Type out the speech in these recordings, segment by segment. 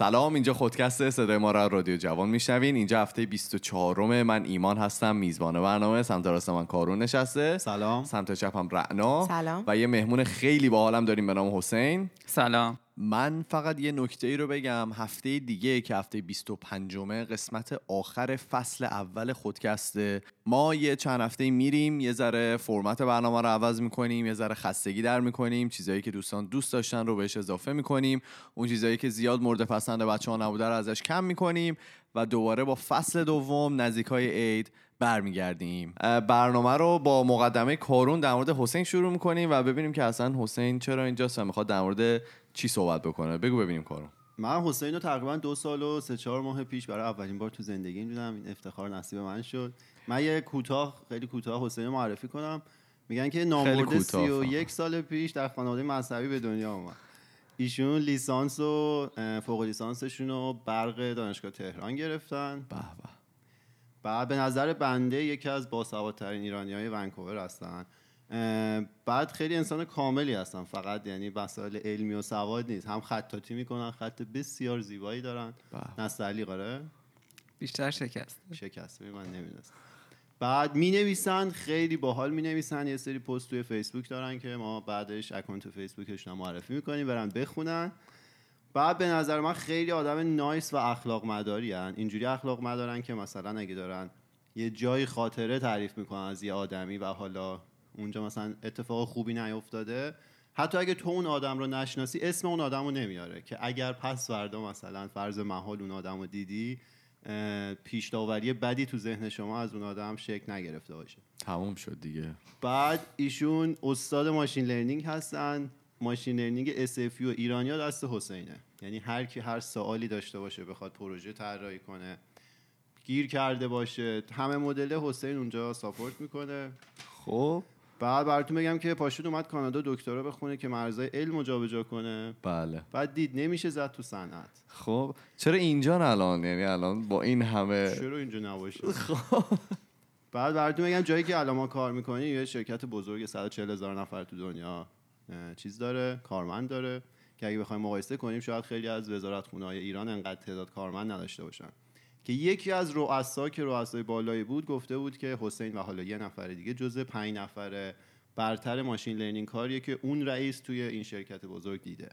سلام اینجا خودکست صدای ما را رادیو جوان میشنوین. اینجا هفته 24 من ایمان هستم میزبان برنامه. سمت راست من کارون نشسته. سلام. سمت چپم رعنا. سلام. و یه مهمون خیلی باحالم داریم به نام حسین. سلام. من فقط یه نکته ای رو بگم. هفته دیگه که هفته 25 قسمت آخر فصل اول خودکسته. ما یه چند هفته میریم یه ذره فرمت برنامه رو عوض می‌کنیم یه ذره خستگی در می‌کنیم. چیزایی که دوستان دوست داشتن رو بهش اضافه می‌کنیم. اون چیزایی که زیاد مورد پسند بچه ها نبوده رو ازش کم می‌کنیم و دوباره با فصل دوم نزدیک های عید برمیگردیم. برنامه رو با مقدمه کارون در مورد حسین شروع می‌کنیم و ببینیم که اصلا حسین چرا اینجاست و می‌خواد در مورد چی صحبت بکنه؟ بگو ببینیم کارون من حسین رو تقریبا دو سال و سه چهار ماه پیش برای اولین بار تو زندگی دیدم این افتخار نصیب من شد. من یه کوتاه خیلی کوتاه حسین رو معرفی کنم. میگن که کوتاه سی و. یک سال پیش در خانواده مذهبی به دنیا اومد. ایشون لیسانس و فوق لیسانسشون رو برق دانشگاه تهران گرفتن. به به. بعد به نظر بنده یکی از باسوادترین ایرانی های ونکوور هستن. بعد خیلی انسان کاملی هستن. فقط یعنی مسائل علمی و سواد نیست. هم خطاطی می‌کنن خط بسیار زیبایی دارن. به. نستعلی قاره بیشتر شکست. شکست. من نمی‌دونست بعد می نویسن خیلی باحال می نویسن یه سری پست توی فیسبوک دارن که ما بعدش اکانت فیسبوکشون معرفی می‌کنیم برن بخونن. بعد به نظر من خیلی آدم نایس و اخلاق مداری هن. اینجوری اخلاق مدارن که مثلا اگه دارن یه جای خاطره تعریف می‌کنن از یه آدمی و حالا اونجا مثلا اتفاق خوبی نیفتاده حتی اگه تو اون آدم رو نشناسی اسم اون آدم رو نمیاره که اگر پس فردا مثلا فرض محال اون آدم رو دیدی پیش داوری بدی تو ذهن شما از اون آدم شکل نگرفته باشه. تموم شد دیگه. بعد ایشون استاد ماشین لرنینگ هستن. ماشین لرنینگ و ایرانیا دست حسینه. یعنی هر کی هر سوالی داشته باشه بخواد پروژه طراحی کنه گیر کرده باشه. همه مدل حسین اونجا ساپورت می‌کنه. خب. بعد براتون بگم که پاشود اومد کانادا دکترا بخونه که مرزای علم رو جابجا کنه. بله. بعد دید نمیشه زد تو صنعت. خب چرا اینجا الان؟ یعنی الان با این همه چرا اینجا نباشه؟ بعد براتون بگم جایی که الان ما کار می‌کنیم یه شرکت بزرگ 140 هزار نفر تو دنیا چیز داره کارمند داره که اگه بخوایم مقایسه کنیم شاید خیلی از وزارت خونه های ایران انقدر تعداد کارمند نداشته باشن. که یکی از رؤسا که رؤسای بالایی بود گفته بود که حسین و حالا یه نفر دیگه جزء پنج نفر برتر ماشین لرنینگ کاریه که اون رئیس توی این شرکت بزرگ دیده.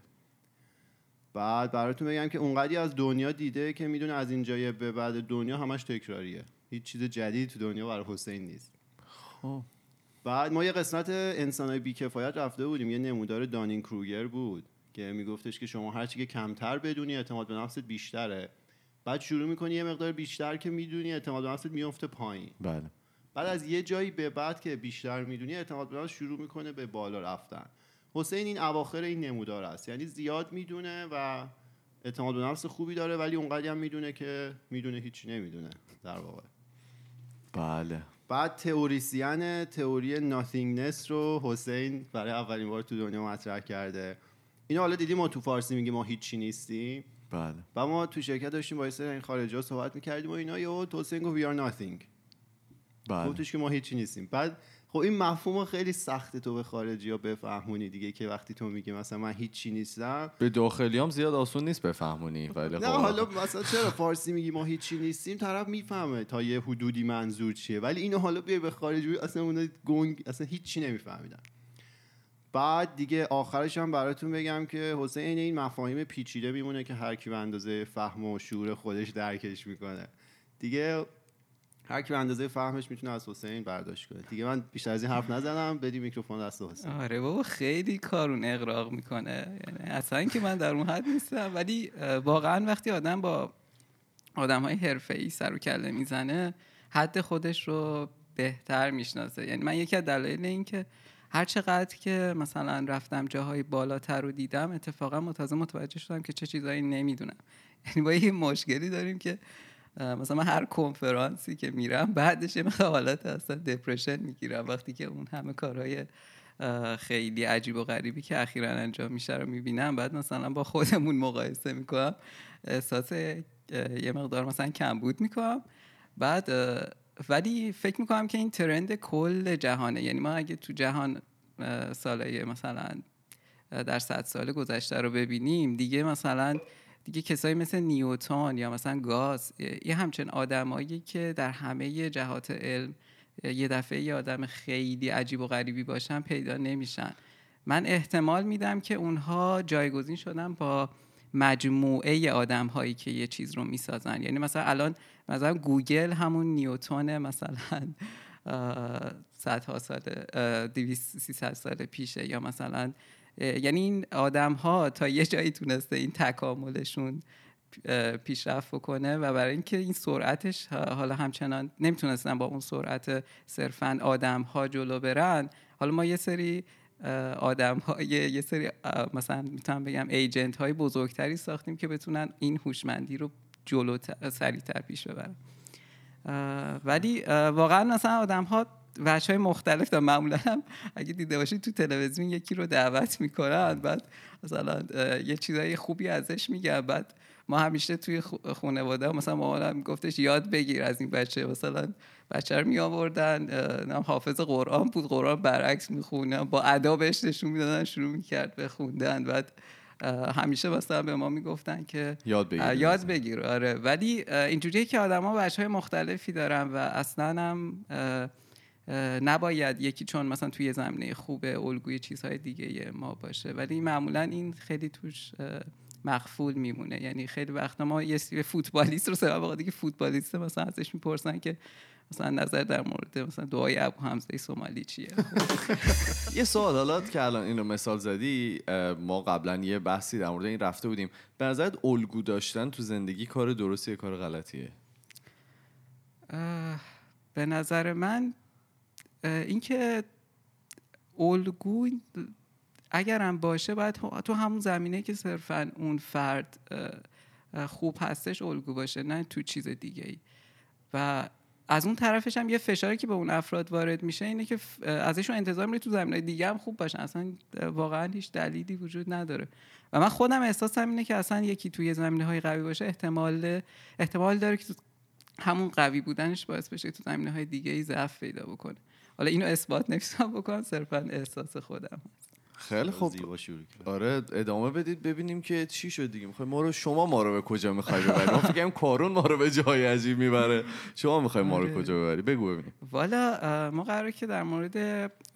بعد براتون بگم که اونقدی از دنیا دیده که می‌دونه از این جای به بعد دنیا همش تکراریه. هیچ چیز جدیدی تو دنیا برای حسین نیست. خب. بعد ما یه قسمت انسانای بیکفایت رفته بودیم. یه نمودار دانین کروگر بود که میگفتش که شما هرچی که کمتر بدونی اعتماد به نفست بیشتره. بعد شروع می‌کنی یه مقدار بیشتر که می‌دونی اعتماد به نفست میفته پایین. بله. بعد از یه جایی به بعد که بیشتر می‌دونی اعتماد به نفس شروع می‌کنه به بالا رفتن. حسین این اواخر این نمودار است. یعنی زیاد می‌دونه و اعتماد به نفس خوبی داره ولی اونقدر هم می‌دونه که می‌دونه هیچی نمی‌دونه در واقع. بله. بعد تئوریسین تئوری ناتینگنس رو حسین برای اولین بار تو دنیا مطرح کرده. اینو حالا دیدیم ما تو فارسی میگیم ما هیچی نیستیم. بله. و ما تو شرکت داشتیم با یه این خارجی ها صحبت می‌کردیم و اینا یهو حسین گفت we are nothing. بله. گفتش که ما هیچی نیستیم. بعد خب این مفهوم خیلی سخته تو به خارجی ها بفهمونی دیگه که وقتی تو میگی مثلا من هیچی نیستم. به داخلی هم زیاد آسون نیست بفهمونی ولی نه خب. حالا مثلا چرا فارسی میگی ما هیچی نیستیم؟ طرف می‌فهمه تا یه حدودی منظور چیه. ولی اینو حالا بیای به خارجی اصلا اونا گنگ اصلا هیچی نمیفهمیدن. بعد دیگه آخرش هم براتون بگم که حسین این مفاهیم پیچیده میمونه که هر کی به اندازه فهم و شعور خودش درکش می‌کنه. دیگه هر کی به اندازه فهمش می‌تونه از حسین برداشت کنه. دیگه من بیشتر از این حرف نزنم بدی میکروفون دست حسین. آره بابا خیلی کارون اقراق می‌کنه. یعنی اصلا که من در اون حد نیستم. ولی واقعا وقتی آدم با آدم های حرفه ای سر و کله می‌زنه حد خودش رو بهتر می‌شناسه. یعنی من یکی از دلایل این که هر چقدر که مثلا رفتم جاهای بالاتر رو دیدم اتفاقا متازه متوجه شدم که چه چیزایی نمی‌دونم. یعنی با یه مشکلی داریم که مثلا من هر کنفرانسی که میرم بعدش یه حالت اصلا دپرشن می‌گیرم. وقتی که اون همه کارهای خیلی عجیب و غریبی که اخیرا انجام میشه رو می‌بینم بعد مثلا با خودمون مقایسه می‌کنم احساس یه مقدار مثلا کمبود می‌کنم. بعد ولی فکر می‌کنم که این ترند کل جهانه. یعنی ما اگه تو جهان سالهای مثلا در صد سال گذشته رو ببینیم دیگه مثلا دیگه کسایی مثل نیوتون یا مثلا گاز یه همچنین آدمایی که در همه جهات علم یه دفعه یه آدم خیلی عجیب و غریبی باشن پیدا نمیشن. من احتمال میدم که اونها جایگزین شدن با مجموعه آدم هایی که یه چیز رو می‌سازن. یعنی مثلا الان مثلا گوگل همون نیوتون مثلا صدها سال دویست سی سال پیشه یا مثلا یعنی این آدم ها تا یه جایی تونسته این تکاملشون پیشرفت بکنه و برای اینکه این سرعتش حالا همچنان نمی‌تونستن با اون سرعت صرفا آدم ها جلو برن. حالا ما یه سری آدم های یه سری مثلا می‌تونم بگم ایجنت های بزرگتری ساختیم که بتونن این هوشمندی رو جلو سریعتر پیش ببرن. ولی واقعا مثلا آدم ها وجه های مختلف دارن معمولا هم اگه دیده باشید تو تلویزیون یکی رو دعوت می‌کنن. بعد مثلا یه چیزای خوبی ازش میگن بعد ما همیشه توی خانواده مثلا مامانم گفتش یاد بگیر از این بچه. مثلا بچه رو می آوردن نم حافظ قرآن بود. قرآن برعکس می‌خونن با ادا بهش نشون می‌دادن شروع می‌کرد به خوندن بعد همیشه مثلا به ما می‌گفتن که یاد بگیر یاد بگیر. آره. ولی اینجوریه که آدما بچه های مختلفی دارن و اصلا هم نباید یکی چون مثلا توی زمینه خوب الگوی چیزهای دیگه ما باشه. ولی معمولا این خیلی توش مخفول میمونه. یعنی خیلی وقتا ما یه فوتبالیست رو سبب دیگه فوتبالیست مثلا ازش می‌پرسن که مثلا نظر در مورد مثلا دعای ابو حمزه سومالی چیه؟ یه سوال. حالا که الان اینو مثال زدی ما قبلا یه بحثی در مورد این رفته بودیم. به نظرت الگو داشتن تو زندگی کار درستیه کار غلطیه؟ به نظر من اینکه الگو اگرم باشه باید تو همون زمینه که صرفا اون فرد خوب هستش الگو باشه نه تو چیز دیگه ای و از اون طرفش هم یه فشاری که به اون افراد وارد میشه اینه که ازشون انتظار میره تو زمینه دیگه هم خوب باشن اصلا واقعا هیچ دلیلی وجود نداره. و من خودم احساسم اینه که اصلا یکی توی زمینه های قوی باشه احتمال احتمال داره که همون قوی بودنش باعث بشه تو زمینه های دیگه ای ضعف پیدا بکنه. حالا اینو اثبات نمی‌تونم بکنم صرفا احساس خودم. خیلی خوب. آره ادامه بدید ببینیم که چی شد دیگه. می‌خوای ما رو شما ما رو به کجا می‌خوای ببری؟ ما فکر کارون ما رو به جای عجیب می‌بره. شما می‌خوای ما رو آره. کجا ببری؟ بگو ببینیم. والا ما قراره که در مورد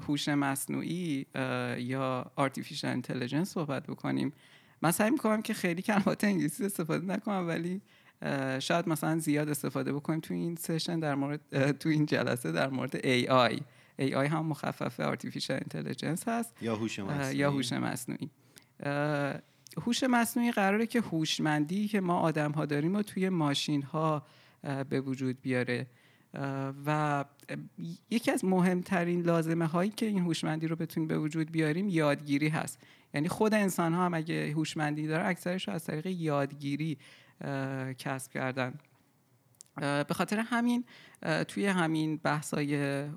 هوش مصنوعی یا artificial intelligence صحبت بکنیم. من سعی می‌کنم که خیلی کلمات انگلیسی استفاده نکنم ولی شاید مثلا زیاد استفاده بکنیم تو این سشن در مورد تو این جلسه در مورد AI AI هم مخفف Artificial Intelligence هست. یا هوش مصنوعی. یا هوش مصنوعی. هوش مصنوعی قراره که هوشمندی که ما آدم ها داریم و توی ماشین ها به وجود بیاره. و یکی از مهمترین لازمه هایی که این هوشمندی رو بتونیم به وجود بیاریم یادگیری هست. یعنی خود انسان ها هم اگه هوشمندی داره اکثرش رو از طریق یادگیری کسب کردن. به خاطر همین توی همین بحثای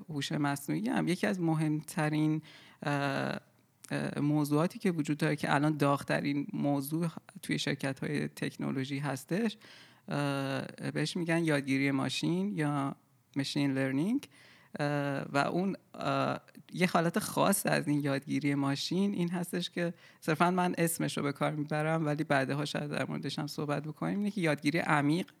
هوش مصنوعی هم یکی از مهمترین موضوعاتی که وجود داره که الان داغترین موضوع توی شرکت های تکنولوژی هستش بهش میگن یادگیری ماشین یا ماشین لرنینگ و اون یه حالت خاص از این یادگیری ماشین این هستش که صرفا من اسمش رو به کار می‌برم ولی بعدها شاید در موردش هم صحبت بکنیم. اینه که یادگیری عمیق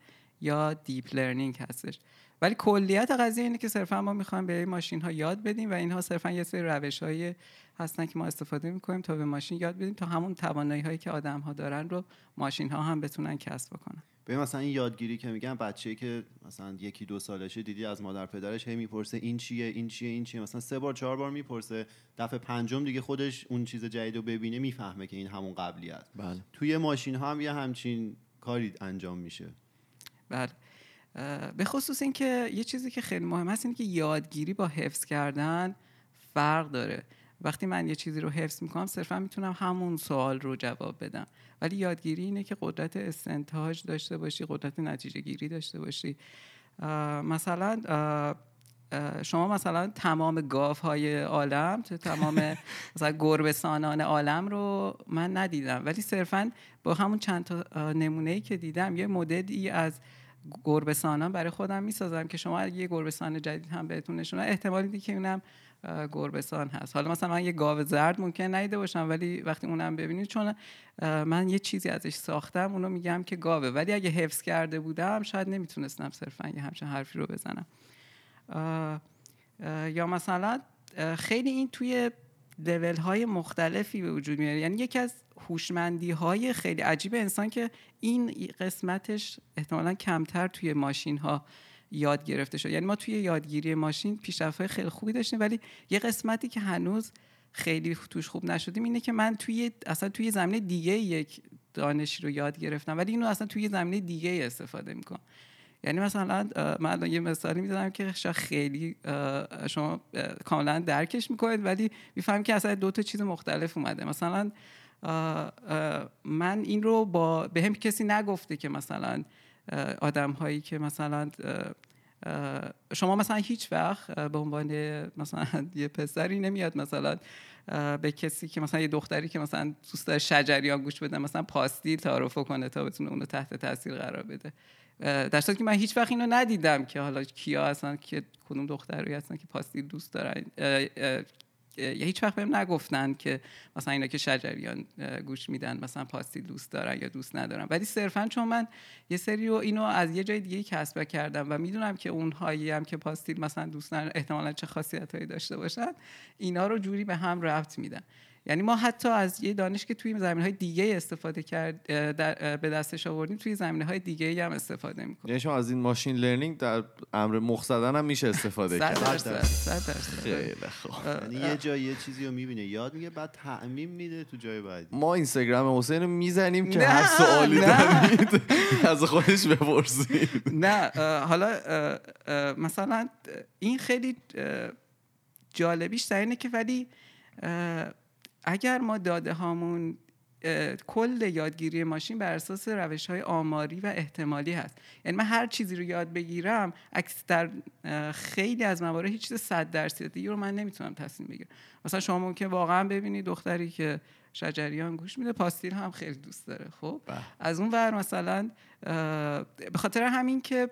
یا deep learning هستش. ولی کلیت قضیه اینه که صرفا ما می‌خوایم به ماشین ها یاد بدیم و اینها صرفا یه سری روش های هستن که ما استفاده می‌کنیم تا به ماشین یاد بدیم تا همون توانایی هایی که آدم ها دارن رو ماشین ها هم بتونن کسب بکنن. به مثلا این یادگیری که میگن بچه‌ای که مثلا یکی دو سالشه دیدی از مادر پدرش هی می‌پرسه این چیه این چیه این چیه. مثلا سه بار چهار بار می‌پرسه. دفعه پنجم دیگه خودش اون چیز جدید رو ببینه می‌فهمه که این همون قبلی است بله. توی ماشین ها هم یه همچین کاری انجام میشه. بله. به خصوص اینکه یه چیزی که خیلی مهم هست اینه که یادگیری با حفظ کردن فرق داره. وقتی من یه چیزی رو حفظ می‌کنم صرفا می‌تونم همون سوال رو جواب بدم. ولی یادگیری اینه که قدرت استنتاج داشته باشی قدرت نتیجه گیری داشته باشی. مثلا شما مثلا تمام گاف های عالم تمام مثلا گربه سانان عالم رو من ندیدم. ولی صرفا با همون چند تا نمونه ای که دیدم یه مدلی از گربه سانان برای خودم می‌سازم که شما یه گربه سان جدید هم بهتون نشونه احتمالی که اونم گربسان هست. حالا مثلا من یه گاو زرد ممکن نیده باشم ولی وقتی اونم ببینید چون من یه چیزی ازش ساختم اونو میگم که گاوه. ولی اگه حفظ کرده بودم شاید نمی‌تونستم صرفا یه همچین حرفی رو بزنم. یا مثلا خیلی این توی لول های مختلفی به وجود میاره. یعنی یکی از هوشمندی های خیلی عجیب انسان که این قسمتش احتمالا کمتر توی ماشین ها یاد گرفته شد. یعنی ما توی یادگیری ماشین پیشرفت خیلی خوبی داشتیم ولی یه قسمتی که هنوز خیلی توش خوب نشدیم اینه که من توی اصلا توی زمینه دیگه یک دانشی رو یاد گرفتم ولی اینو اصلا توی زمینه دیگه استفاده می‌کنم. یعنی مثلا من یه مثالی می‌زنم که شاید خیلی شما کاملا درکش می‌کنید ولی می‌فهمم که اصلا دو تا چیز مختلف اومده. مثلا من این رو با به هم کسی نگفته که مثلا آدم هایی که مثلا شما مثلا هیچ وقت به عنوان مثلا یه پسری نمیاد مثلا به کسی که مثلا یه دختری که مثلا دوست داره شجریان گوش بده مثلا پاستیل تعارف کنه تا بتونه اونو تحت تاثیر قرار بده. در که من هیچ وقت اینو ندیدم که حالا کیا هستن که کدوم دختری هستن که پاستیل دوست دارن هیچ وقت بهم نگفتن که مثلا اینا که شجریان گوش میدن مثلا پاستیل دوست دارن یا دوست ندارن. ولی صرفا چون من یه سری رو اینو از یه جای دیگه کسب کردم و می‌دونم که اونهایی هم که پاستیل مثلا دوست ندارن احتمالا چه خاصیت هایی داشته باشن اینا رو جوری به هم ربط میدن. یعنی ما حتی از یه دانش که توی زمین های دیگه استفاده کرد به دستش آوردیم توی زمین های دیگه هم استفاده می‌کنیم. یعنی شما از این ماشین لرنینگ در امر مخزدن هم میشه استفاده کرد. خیلی یعنی یه جای یه چیزی رو می‌بینه یاد میگه بعد تعمیم میده تو جای بعدی. ما اینستاگرام حسین رو می‌زنیم که هر سوالی دارید از خودش بپرسید. نه حالا مثلا این خیلی جالبیش در اینه که ولی اگر ما داده هامون کل یادگیری ماشین بر اساس روش های آماری و احتمالی هست. یعنی من هر چیزی رو یاد بگیرم در خیلی از موارد هیچ چیز صد درصدی رو من نمی‌تونم تصمیم بگیرم. مثلا شما ممکن واقعا ببینید دختری که شجریان گوش میده پاستیل هم خیلی دوست داره خب؟ بله. از اون ور مثلا به خاطر همین که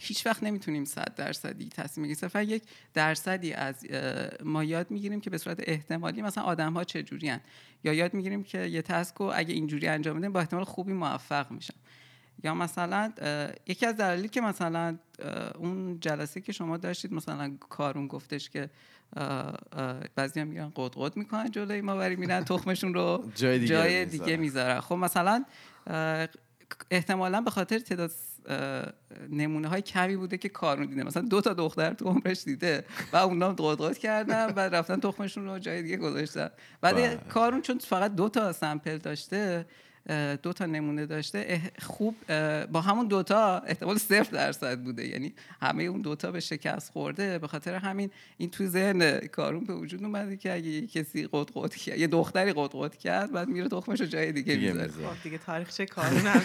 هیچ وقت نمی‌تونیم صد درصدی تصمیم بگیریم. صرفا یک درصدی از ما یاد می‌گیریم که به صورت احتمالی مثلا آدم ها چجوری یا یاد می‌گیریم که یه تسک رو اگه اینجوری انجام بدیم با احتمال خوبی موفق میشن. یا مثلا یکی از دلایلی که مثلا اون جلسه که شما داشتید مثلا کارون گفتش که بعضی هم میگن قد قد می‌کنن جلوی ما بری میرن تخمشون رو جای دیگه, جای دیگه می‌ذارن. خب مثلا احتمالا به خاطر تعداد نمونه های کمی بوده که کارون دیده مثلا دو تا دختر تو عمرش دیده و اونا قدقات کردن و رفتن تخمشون رو جای دیگه گذاشتن بعد بله. کارون چون فقط دو تا سمپل داشته دو تا نمونه داشته. خوب با همون دوتا احتمال صفر درصد بوده. یعنی همه اون دوتا به شکست خورده. به خاطر همین این تو ذهن کارون به وجود اومده که اگه کسی قد کرد یه دختری قد کرد بعد میره تخمش رو جای دیگه می‌ذاره. خب دیگه تاریخچه کارون هم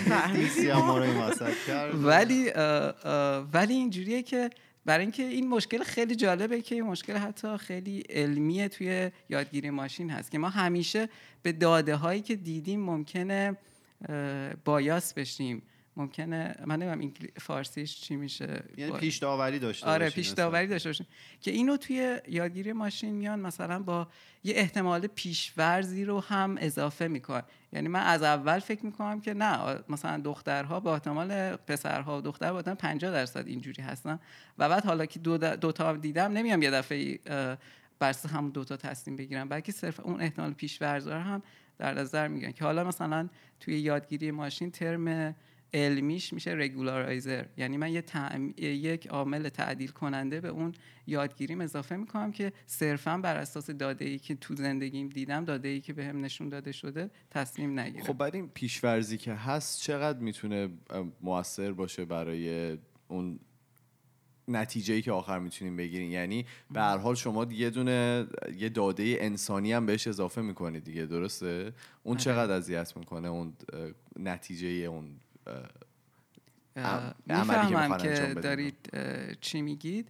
ولی ولی اینجوریه که برای اینکه این مشکل خیلی جالبه که این مشکل حتی خیلی علمیه توی یادگیری ماشین هست که ما همیشه به داده هایی که دیدیم ممکنه بایاس بشیم. ممکنه من نمی‌دونم این فارسیش چی میشه. یعنی پیش داوری داشته آره پیش داوری داشته باشیم که اینو توی یادگیری ماشین میان مثلا با یه احتمال پیشورزی رو هم اضافه میکن یعنی من از اول فکر می‌کنم که نه مثلا دخترها با احتمال پسرها و دختر با احتمال 50 درصد اینجوری هستن. و بعد حالا که دو, دو تا دیدم نمیام یه دفعه بر هم دو تا تصمیم بگیرم بلکه صرف اون احتمال پیشورزا هم در نظر میگن که حالا مثلا توی یادگیری ماشین ترم علمیش میشه رگولارایزر یعنی من یه یک عامل تعدیل کننده به اون یادگیریم اضافه می‌کنم که صرفا بر اساس داده ای که تو زندگیم دیدم داده ای که بهم نشون داده شده تصمیم نگیرم. خب برای این پیشورزی که هست چقدر می‌تونه موثر باشه برای اون نتیجه ای که آخر می‌تونیم بگیریم؟ یعنی به هر حال شما یه دونه یه داده انسانی هم بهش اضافه می‌کنید دیگه درسته؟ اون آره. چقدر اذیت می‌کنه اون نتیجه اون می‌فهمم که دارید چی میگید.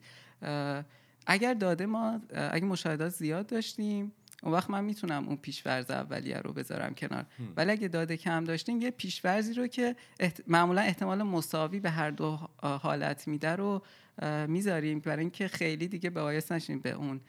اگر داده ما اگه مشاهدات زیاد داشتیم اون وقت من می‌تونم اون پیشورز اولیه رو بذارم کنار. ولی اگه داده کم داشتیم یه پیشورزی رو که معمولا احتمال مساوی به هر دو حالت میده رو می‌ذاریم. برای اینکه خیلی دیگه به نشیم به اون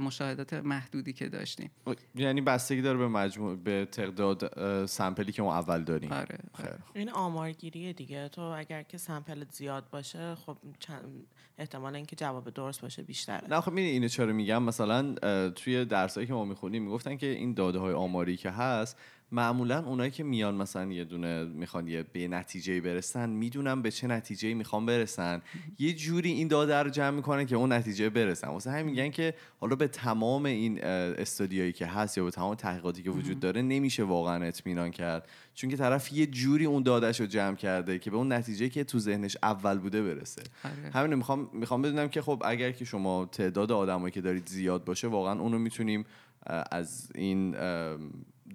مشاهدات محدودی که داشتیم. یعنی بستگی داره به مجموع به تعداد سمپلی که ما اول داریم. آره, آره. این آمارگیریه دیگه. تو اگر که سمپل زیاد باشه خب چند احتمال اینکه جواب درست باشه بیشتره. نه خب اینو چرا میگم؟ مثلا توی درسایی که ما می‌خونیم می‌گفتن که این داده های آماری که هست معمولا اونایی که میان مثلا یه دونه می‌خوان یه به نتیجه برسن می‌دونن به چه نتیجه می‌خوان برسن. یه جوری این داده رو جمع می‌کنن که اون نتیجه برسن. واسه همین میگن که حالا به تمام این استادیایی که هست یا به تمام تحقیقاتی که وجود داره نمیشه واقعا اطمینان کرد. چون که طرف یه جوری اون دادهش رو جمع کرده که به اون نتیجه که تو ذهنش اول بوده برسه. آره. همین می‌خوام می‌خوام بدونم که خب اگر که شما تعداد آدمایی که دارید زیاد باشه واقعا اونو می‌تونیم از این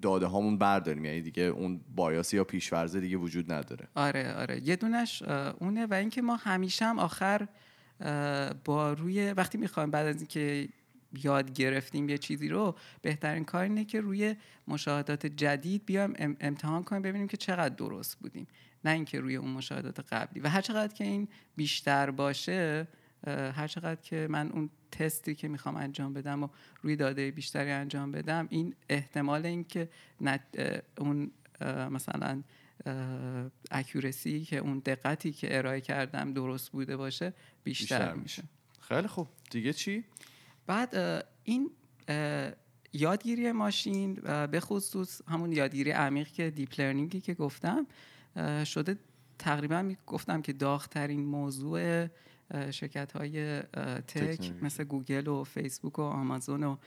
داده هامون برداریم. یعنی دیگه اون بایاسی یا پیشورزه دیگه وجود نداره. آره آره. یه دونش اونه و اینکه ما همیشه هم آخر با روی وقتی می‌خوایم بعد از اینکه یاد گرفتیم یه چیزی رو بهترین کار اینه که روی مشاهدات جدید بیایم امتحان کنیم ببینیم که چقدر درست بودیم. نه اینکه روی اون مشاهدات قبلی. و هر چقدر که این بیشتر باشه هر چقدر که من اون تستی که می‌خوام انجام بدم و روی داده بیشتری انجام بدم این احتمال اینکه اون مثلا اکورسی که اون دقتی که ارائه کردم درست بوده باشه بیشتر, میشه. خیلی خوب. دیگه چی؟ بعد این یادگیری ماشین به خصوص همون یادگیری عمیق که دیپ لرنینگی که گفتم شده تقریبا گفتم که داغترین موضوع شرکت های tech مثل گوگل و فیسبوک و آمازون و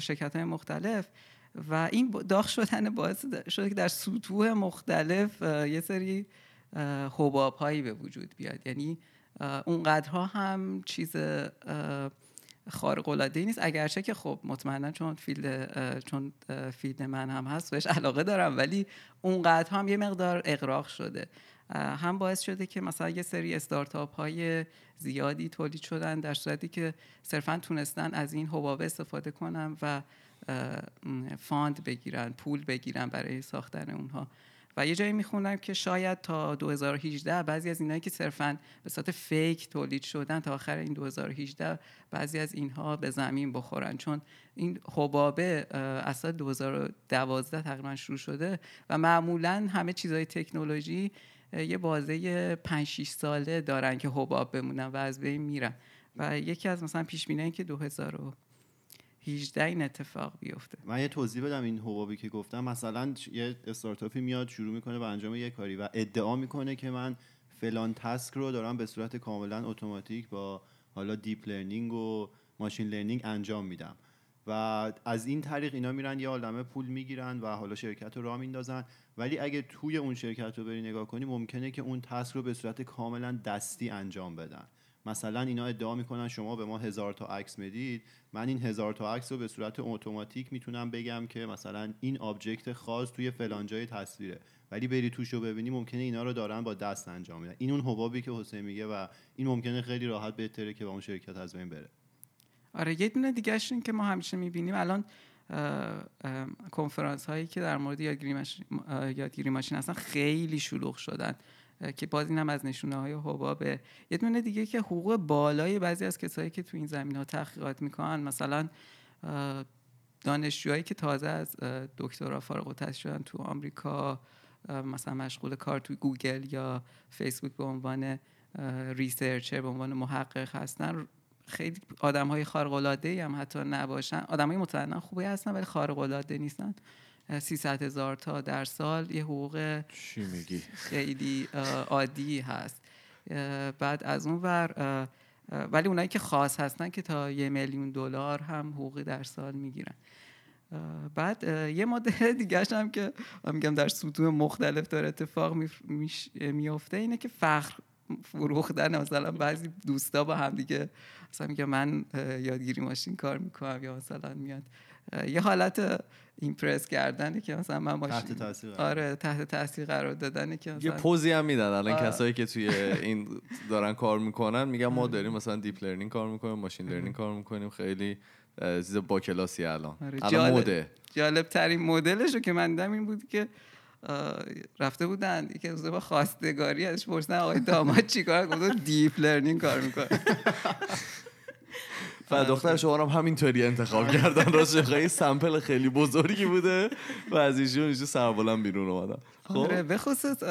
شرکت های مختلف. و این داغ شدن باعث شده که در سطوح مختلف یه سری حباب هایی به وجود بیاد. یعنی اونقدرها هم چیز خارق العاده نیست. اگرچه که خب مطمئنا چون field چون field من هم هست بهش علاقه دارم ولی اونقدر هم یه مقدار اغراق شده. هم باعث شده که مثلا یه سری استارتاپ های زیادی تولید شدن در صورتی که صرفا تونستن از این حبابه استفاده کنن و fund بگیرن پول بگیرن برای ساختن اونها. و یه جایی میخوندم که شاید تا 2018 بعضی از اینایی که صرفا به صورت fake تولید شدن تا آخر این 2018 بعضی از اینها به زمین بخورن. چون این حبابه از سال 2012 تقریبا شروع شده و معمولا همه چیزهای تکنولوژی یه بازه 5 6 ساله دارن که حباب بمونن و از بین میرن. و یکی از مثلا پیش بینی که 2018 این اتفاق بیفته. من یه توضیح بدم این حبابی که گفتم. مثلا یه استارتاپی میاد شروع می‌کنه به انجام یه کاری و ادعا می‌کنه که من فلان task رو دارم به صورت کاملا اتوماتیک با حالا deep learning و machine learning انجام میدم. و از این طریق اینا میرن یه عالمه پول می‌گیرن و حالا شرکت رو راه میندازن. ولی اگه توی اون شرکت رو بری نگاه کنی ممکنه که اون task رو به صورت کاملا دستی انجام بدن. مثلا اینا ادعا می‌کنن شما به ما هزار تا عکس می‌دید من این هزار تا عکس رو به صورت اتوماتیک می‌تونم بگم که مثلا این object خاص توی فلان جای تصویره. ولی بری توش رو ببینی ممکنه اینا رو دارن با دست انجام میدن. این اون حبابی که حسین میگه و این ممکنه خیلی راحت بهتره که با اون شرکت از بین بره. آره یه دونه دیگه این که ما همیشه می‌بینیم. الان کنفرانس هایی که در مورد یادگیری ماشین, یادگیری ماشین هستن خیلی شلوغ شدن که باز این هم از نشونه های حبابه یه دونه دیگه که حقوق بالای بعضی از کسایی که تو این زمین ها تحقیقات می‌کنن مثلا دانشجوهایی که تازه از دکترا فارغ التحصیل شدن تو آمریکا مثلا مشغول کار تو گوگل یا فیسبوک به عنوان researcher به عنوان محقق هستن. خیلی آدم های خارق العاده هم حتی نباشن. آدم های مطمئنا خوبی هستن ولی خارق العاده نیستن 300 هزار تا در سال یه حقوق چی میگی؟ خیلی عادی هست. بعد از اون ور ولی اونایی که خاص هستن که تا یه میلیون دلار هم حقوقی در سال می‌گیرن. بعد یه مدل دیگه هم که میگم در سطوح مختلف داره اتفاق میفته اینه که فخر فروختن مثلا بعضی دوستا با هم دیگه مثلا میگه من یادگیری ماشین کار می‌کنم یا مثلا میاد یه حالت ایمپرس کردنه که مثلا من ماشین تحت تاثیر آره تحت تاثیر قرار دادنه که یه پوزی هم میدن. الان کسایی که توی این دارن کار می‌کنن میگن ما داریم مثلا deep learning کار می‌کنیم machine learning کار می‌کنیم. خیلی چیز با کلاسی الان. آره. الان مده جالب ترین مدلش رو که من دیدم این بود که رفته بودن. یکی از با خواستگاری ازش پرسیدن آقای داماد چیکار؟ گفت deep learning کار می‌کنه. و دختر شما هم همینطوری انتخاب کردن. راست خیلی sample خیلی بزرگی بوده و از ایشون اینجا سربلند بیرون اومدن. آره خب به خصوص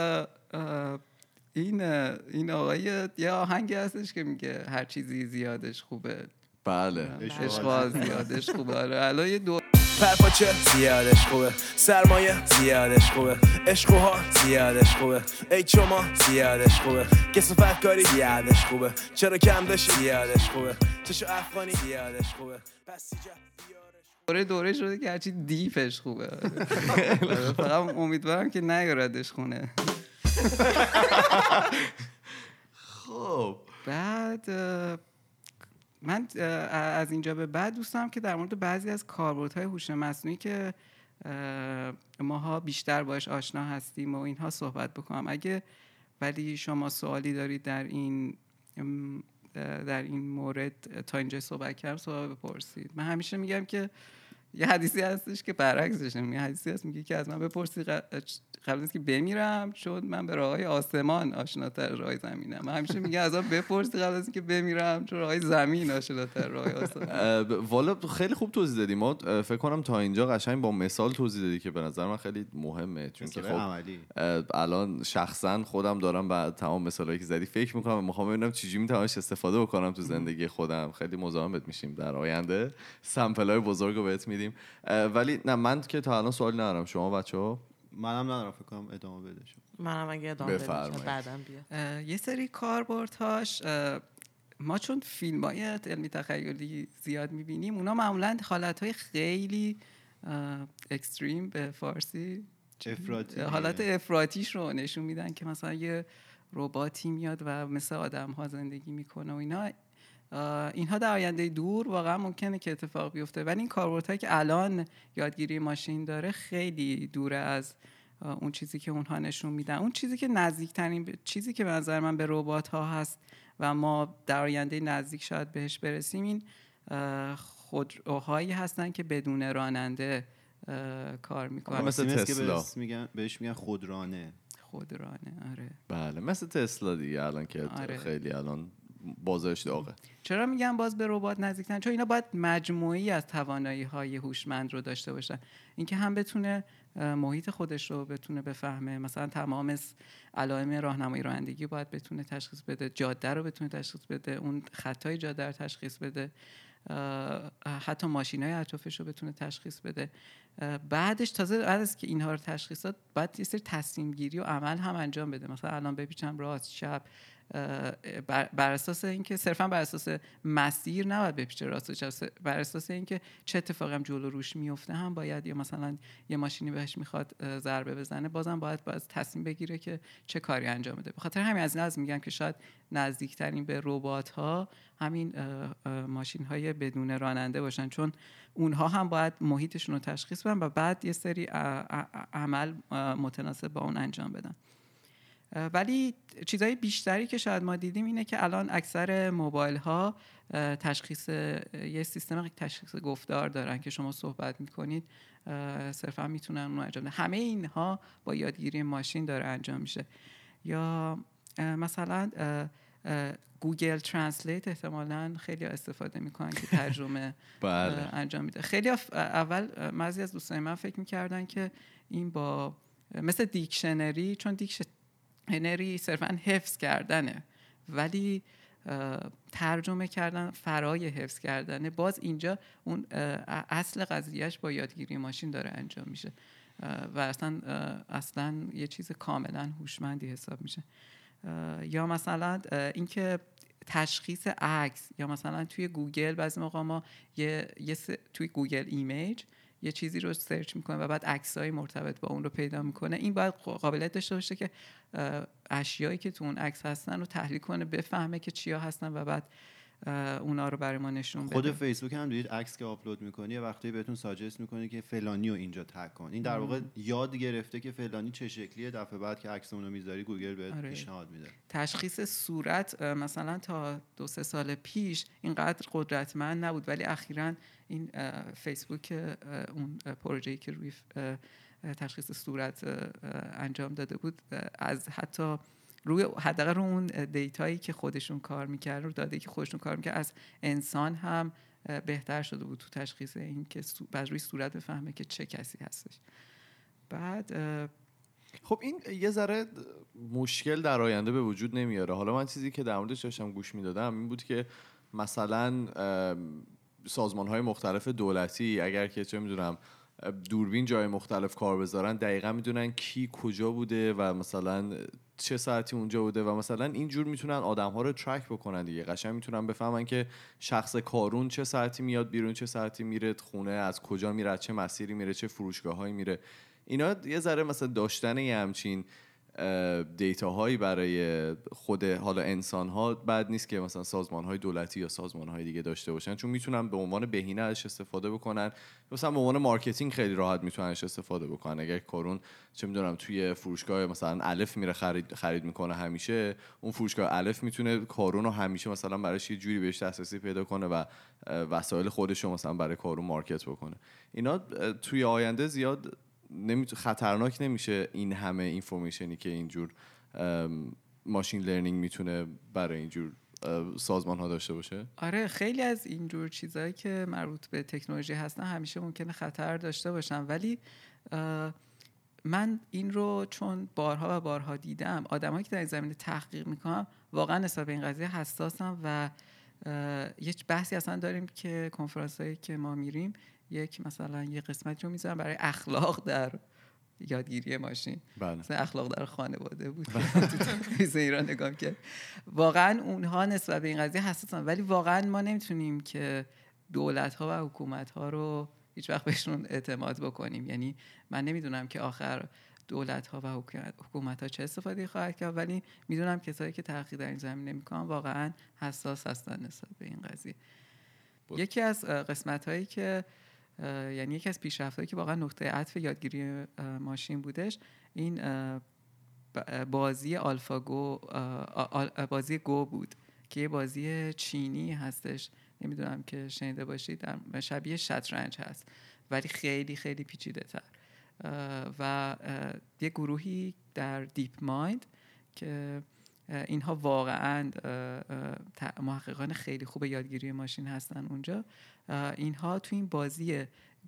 این این آقای یه آهنگی هستش که میگه هر چیزی زیادش خوبه. بله. عشق زیادش خوبه. آره الان یه دو پرپاچه زیادش خوبه. سرمایه زیادش خوبه. عشق و ها زیادش خوبه. ای شما زیادش خوبه. کسافت کاری زیادش خوبه. چرا کم داشتی زیادش خوبه. چشو افغانی زیادش خوبه. پس دوره دوره شده که هرچی دیپش خوبه. فقط امیدوارم که نیاردش خونه. خب. بعد من از اینجا به بعد دوستم که در مورد بعضی از کاربردهای هوش مصنوعی که اه، ماها بیشتر باش آشنا هستیم و اینها صحبت بکنم. اگه ولی شما سوالی دارید در این در این مورد تا اینجا صحبت کردم سوال بپرسید. من همیشه میگم که یه حدیثی هستش که برعکسشه. یه حدیثی هست میگه که از من بپرسید قبل از که بمیرم چون من به راههای آسمان آشناتر راه زمینم. من همیشه میگه از من بپرسید قبل از اینکه بمیرم چون راه زمین آشناتر راه آسمان. والا خیلی خوب توضیح دادی. ما فکر کنم تا اینجا قشنگ با مثال توضیح دادی که به نظر من خیلی مهمه چون که خب الان شخصا خودم دارم بعد تمام مثالایی که زدی فکر می‌کنم و می‌خوام ببینم چجوری می‌تونم استفاده بکنم تو زندگی خودم. خیلی مزاحم بهت میشیم در آینده. سمپل های بزرگ رو بهت میدیم. ولی نه من که تا الان سوالی ندارم. شما بچه ها منم ندارم فکر کنم ادامه بده شما منم اگه ادامه. که بعدم بیاد اه، یه سری کاربردهاش ما چون فیلم های علمی تخیلی زیاد می‌بینیم اونا معمولا حالت های خیلی اکستریم به فارسی. افراطی. حالت افراتیش رو نشون میدن که مثلا یه رباتی میاد و مثل آدم ها زندگی می‌کنه و اینا. اینها در آینده دور واقعا ممکنه که اتفاق بیفته. ولی این کاربردهایی که الان یادگیری ماشین داره خیلی دوره از اون چیزی که اونها نشون میدن. اون چیزی که نزدیکترین چیزی که به نظر من به ربات ها هست و ما در آینده نزدیک شاید بهش برسیم این خودروهایی هستن که بدون راننده کار می‌کنن. مثل تسلا. بهش میگن بهش میگن خودرانه. خودرانه آره. بله مثل تسلا دیگه الان که آره. خیلی الان بازارش داغه. چرا میگم باز به ربات نزدیکترن چون اینا باید مجموعی از توانایی های هوشمند رو داشته باشن. اینکه هم بتونه محیط خودش رو بتونه بفهمه. مثلا تمام علائم راهنمایی رانندگی باید بتونه تشخیص بده. جاده رو بتونه تشخیص بده. اون خطای جاده رو تشخیص بده. حتی ماشین های اطرافش رو بتونه تشخیص بده. بعدش تازه بعد از که اینها رو تشخیص داد باید یه سری تصمیم گیری و عمل هم انجام بده. مثلا الان بپیچم راست چپ بر, اساس اینکه صرفا بر اساس مسیر نباید راست و چپ بر اساس اینکه چه اتفاقی هم جلو روش میفته هم باید یا مثلا یه ماشینی بهش می‌خواد ضربه بزنه بازم باید باید تصمیم بگیره که چه کاری انجام بده. به خاطر همین از از میگم که شاید نزدیکترین به ربات ها همین ماشین های بدون راننده باشن. چون اونها هم باید محیطشون رو تشخیص بدن و بعد یه سری عمل متناسب با اون انجام بدن. ولی چیزهای بیشتری که شاید ما دیدیم اینه که الان اکثر موبایل ها تشخیص یه سیستم تشخیص گفتار دارن که شما صحبت می‌کنید. صرفا می‌تونن اون انجام بدن. همه اینها با یادگیری ماشین داره انجام میشه. یا مثلا Google Translate احتمالا خیلی استفاده می‌کنن که ترجمه بله. انجام میده. خیلی اول بعضی از دوستان من فکر می‌کردن که این با مثل دیکشنری چون دیکشنری صرفا حفظ کردنه. ولی ترجمه کردن فرای حفظ کردنه. باز اینجا اون اصل قضیهش با یادگیری ماشین داره انجام میشه. و اصلا اصلا یه چیز کاملا هوشمندی حساب میشه. یا مثلا اینکه تشخیص عکس یا مثلا توی گوگل بعضی موقع ما یه, یه توی Google Image یه چیزی رو search می‌کنه و بعد عکسای مرتبط با اون رو پیدا می‌کنه. این باید قابلیت داشته باشه که اشیایی که تو اون عکس هستن رو تحلیل کنه بفهمه که چیا هستن و بعد اونا رو برای ما نشون بده. خود فیسبوک هم دیدید عکس که آپلود می‌کنی یه وقتی بهتون suggest می‌کنه که فلانی رو اینجا tag کن. این در واقع یاد گرفته که فلانی چه شکلیه دفعه بعد که عکس اون رو می‌ذاری گوگل بهت آره. پیشنهاد میده. تشخیص صورت مثلا تا دو سه سال پیش اینقدر قدرتمند نبود ولی اخیرا این فیسبوک اون پروژه‌ای که روی تشخیص صورت انجام داده بود از حتی روی حداقل رو اون دیتایی که خودشون کار می‌کرد رو داده که خودشون کار می‌کرد از انسان هم بهتر شده بود تو تشخیص این که بر روی صورت بفهمه که چه کسی هستش. بعد خب این یه ذره مشکل در آینده به وجود نمیاره. حالا من چیزی که در موردش داشتم گوش می‌دادم این بود که مثلا سازمان های مختلف دولتی اگر که چه می‌دونم دوربین جای مختلف کار بذارن دقیقا می‌دونن کی کجا بوده و مثلا چه ساعتی اونجا بوده و مثلا اینجور می‌تونن آدم ها رو ترک بکنن دیگه. قشنگ می‌تونن بفهمن که شخص کارون چه ساعتی میاد بیرون چه ساعتی میره خونه از کجا میره چه مسیری میره چه فروشگاه میره. اینا یه ذره مثلا داشتن یه همچین data هایی برای خود حالا انسان ها بد نیست که مثلا سازمان های دولتی یا سازمان های دیگه داشته باشن چون می‌تونن به عنوان بهینه ازش استفاده بکنن. مثلا به عنوان marketing خیلی راحت می‌تونن ازش استفاده بکنن. اگر کارون چه می‌دونم توی فروشگاه مثلا الف میره خرید خرید می‌کنه همیشه اون فروشگاه الف می‌تونه کارون رو همیشه مثلا براش یه جوری بهش دسترسی پیدا کنه و وسایل خودش رو مثلا برای کارون market بکنه. اینا توی آینده زیاد نمیت... خطرناک نمیشه این همه اینفورمیشنی که اینجور ماشین لرنینگ می‌تونه برای اینجور سازمان ها داشته باشه؟ آره خیلی از اینجور چیزهایی که مربوط به تکنولوژی هستن همیشه ممکنه خطر داشته باشن. ولی من این رو چون بارها و بارها دیدم آدمایی که در این زمینه تحقیق می‌کنم واقعا نسبت به این قضیه حساسم و یک بحثی اصلا داریم که کنفرانس هایی که ما میریم یک مثلا یه قسمتی رو می‌ذارم برای اخلاق در یادگیری ماشین. بله. مثلا اخلاق در خانواده بود. تو ایران نگاه کرد واقعا اونها نسبت به این قضیه حساسن. ولی واقعا ما نمی‌تونیم که دولت ها و حکومت ها رو هیچ وقت بهشون اعتماد بکنیم. یعنی من نمی‌دونم که آخر دولت ها و حکومت ها چه استفاده خواهد کرد ولی می‌دونم کسایی که تحقیق در این زمینه می‌کنن واقعا حساس هستن نسبت به این قضیه. بود. یکی از قسمت هایی که یعنی یکی از پیشرفت‌هایی که واقعا نقطه عطف یادگیری ماشین بودش این بازی آلفاگو بازی گو بود که یه بازی چینی هستش. نمی‌دونم که شنیده باشید شبیه شطرنج هست ولی خیلی خیلی پیچیده تر. و یه گروهی در دیپ مایند که اینها واقعا محققان خیلی خوب یادگیری ماشین هستن اونجا. اینها تو این بازی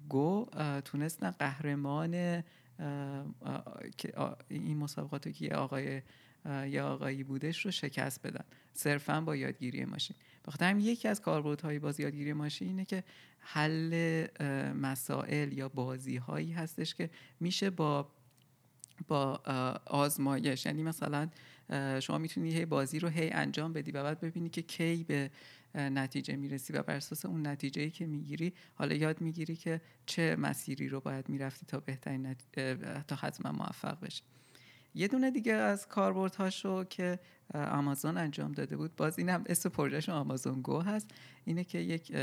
گو تونستن قهرمان این مسابقات که آقای یه آقایی بودش رو شکست بدن. صرفا با یادگیری ماشین. بخاطر همین یکی از کاربردهای بازی یادگیری ماشین اینه که حل مسائل یا بازی هایی هستش که میشه با با آزمایش. یعنی مثلا شما می‌تونی هی بازی رو هی انجام بدی و بعد ببینی که کی به نتیجه می‌رسی و بر اساس اون نتیجه ای که می‌گیری حالا یاد می‌گیری که چه مسیری رو باید می‌رفتی تا بهترین نت... تا حتما موفق بشی. یه دونه دیگه از کاربردهاشو که آمازون انجام داده بود باز اینم اسم پروژهش Amazon Go هست اینه که یک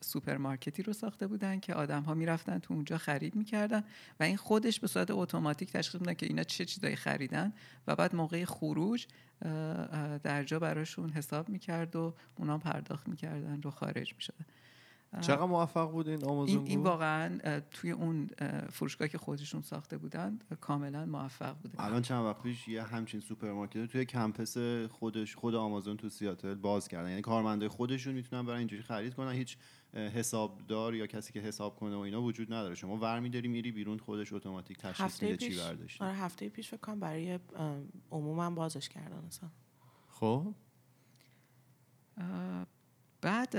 سوپرمارکتی رو ساخته بودن که آدم ها می‌رفتن تو اونجا خرید می‌کردن و این خودش به صورت اتوماتیک تشخیص میدن که اینا چه چیزایی خریدن و بعد موقع خروج در جا براشون حساب می‌کرد و اونا پرداخت می‌کردن رو خارج می‌شدن. چقدر موفق بود این آمازون این, این واقعا توی اون فروشگاهی که خودشون ساخته بودن کاملا موفق بوده. الان چند وقت پیش یه همچین سوپرمارکت توی campus خودش خود آمازون تو سیاتل باز کردن. یعنی کارمندای خودشون می‌تونن برای اینجوری خرید کنن. هیچ حسابدار یا کسی که حساب کنه و اینا وجود نداره. شما ورمیداری میری بیرون خودش اتوماتیک تشخیص میده چی برداشتی؟ آره هفته پیش فکر کنم برای عموما بازش کردن اصلا. خب؟ بعد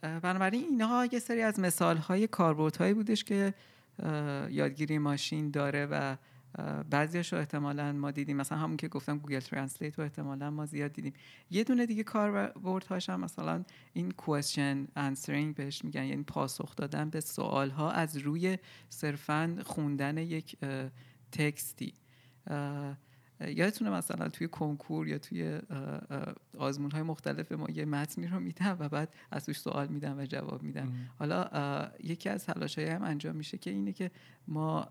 بنابراین اینها یه سری از مثال های کاربردهایی بودش که یادگیری ماشین داره و بعضیش رو احتمالا ما دیدیم. مثلا همون که گفتم Google Translate رو احتمالا ما زیاد دیدیم. یه دونه دیگه کاربردهاش هم مثلا این question answering بهش میگن یعنی پاسخ دادن به سوال ها از روی صرفا خوندن یک text ی. یادتونه مثلا توی کنکور یا توی آزمون های مختلف ما یه متنی رو میدم و بعد از توش سوال میدم و جواب میدم. حالا یکی از تلاش هم انجام میشه که اینه که ما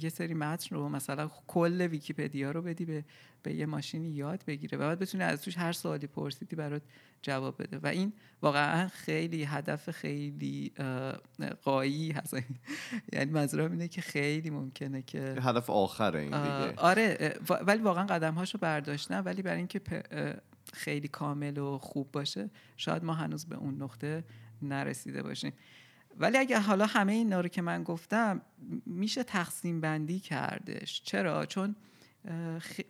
یه سری متن رو مثلا کل ویکیپدیا رو بدی به, به یه ماشینی یاد بگیره و بعد بتونی از توش هر سوالی پرسیدی برات جواب بده. و این واقعا خیلی هدف خیلی قایی هست. یعنی منظورم اینه که خیلی ممکنه که هدف آخره این دیگه. آره ولی واقعا قدم هاشو برداشتن ولی برای اینکه خیلی کامل و خوب باشه شاید ما هنوز به اون نقطه نرسیده باشیم. ولی اگه حالا همه اینا رو که من گفتم میشه تقسیم بندی کردش. چرا؟ چون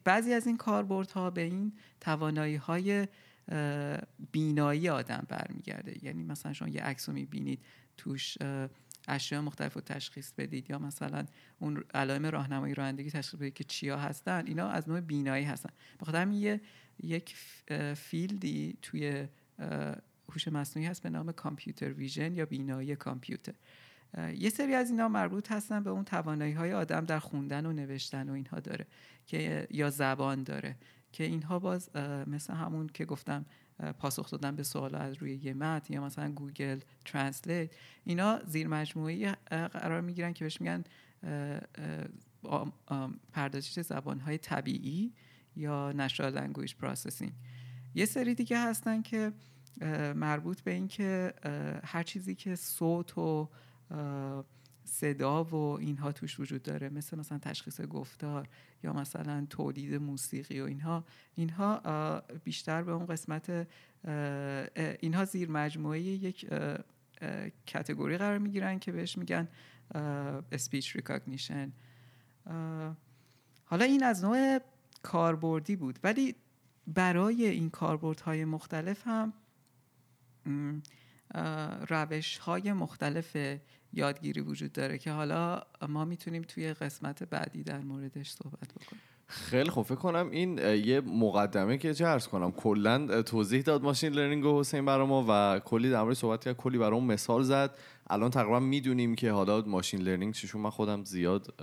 بعضی از این کاربردها به این توانایی های بینایی آدم برمیگرده. یعنی مثلا شما یه عکس رو می‌بینید توش اشیاء مختلف رو تشخیص بدید یا مثلا اون علائم راهنمایی رانندگی تشخیص بدید که چیا هستن اینا از نوع بینایی هستن. بخاطر همین یه یک فیلدی توی هوش مصنوعی هست به نام کامپیوتر ویژن یا بینایی کامپیوتر. یه سری از اینا مربوط هستن به اون توانایی های آدم در خوندن و نوشتن و اینها داره. که یا زبان داره. که اینها باز مثل همون که گفتم پاسخ دادن به سوال از روی یه متن یا مثلا Google Translate اینا زیر مجموعه قرار می‌گیرن که بهش میگن پردازش زبان های طبیعی یا natural language processing یه سری دیگه هستن که مربوط به این که هر چیزی که صوت و صدا و اینها توش وجود داره. مثل مثلا تشخیص گفتار یا مثلا تولید موسیقی و اینها. اینها بیشتر به اون قسمت اینها زیر مجموعه یک کتگوری قرار می‌گیرن که بهش میگن speech recognition. حالا این از نوع کاربردی بود. ولی برای این کاربردهای مختلف هم روش های مختلف یادگیری وجود داره که حالا ما می‌تونیم توی قسمت بعدی در موردش صحبت بکنیم. خیلی خوب. فکر کنم این یه مقدمه که چه عرض کنم کلا توضیح داد machine learning و حسین برای ما و کلی در مورد صحبت کرد کلی برای مثال زد. الان تقریبا می‌دونیم که حالا machine learning چیه چون من خودم زیاد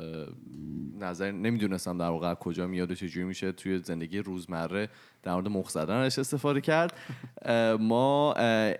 نظر نمی‌دونستم در واقع کجا میاد و چجوری میشه. توی زندگی روزمره در مورد مخ زدنش استفاده کرد. ما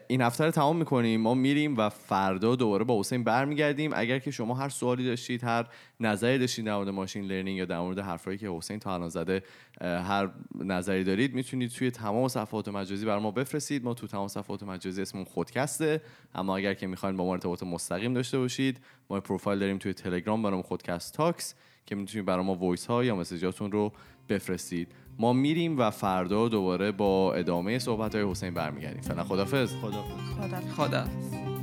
این هفته رو تمام می‌کنیم. ما میریم و فردا دوباره با حسین برمیگردیم. اگر که شما هر سوالی داشتید هر نظری داشتید در مورد ماشین لرنینگ یا در مورد حرفایی که حسین تا الان زده هر نظری دارید می‌تونید توی تمام صفحات مجازی بر ما بفرستید. ما تو تمام صفحات مجازی اسممون خودکسته. اما اگر که می‌خواین با ما ارتباط مستقیم داشته باشید. ما پروفایل داریم توی تلگرام برام خودکست talks که می‌تونید برای ما voice ها یا message اتون رو بفرستید. ما میریم و فردا دوباره با ادامه صحبت های حسین برمیگردیم. فعلا خدافظ خدافظ خدا.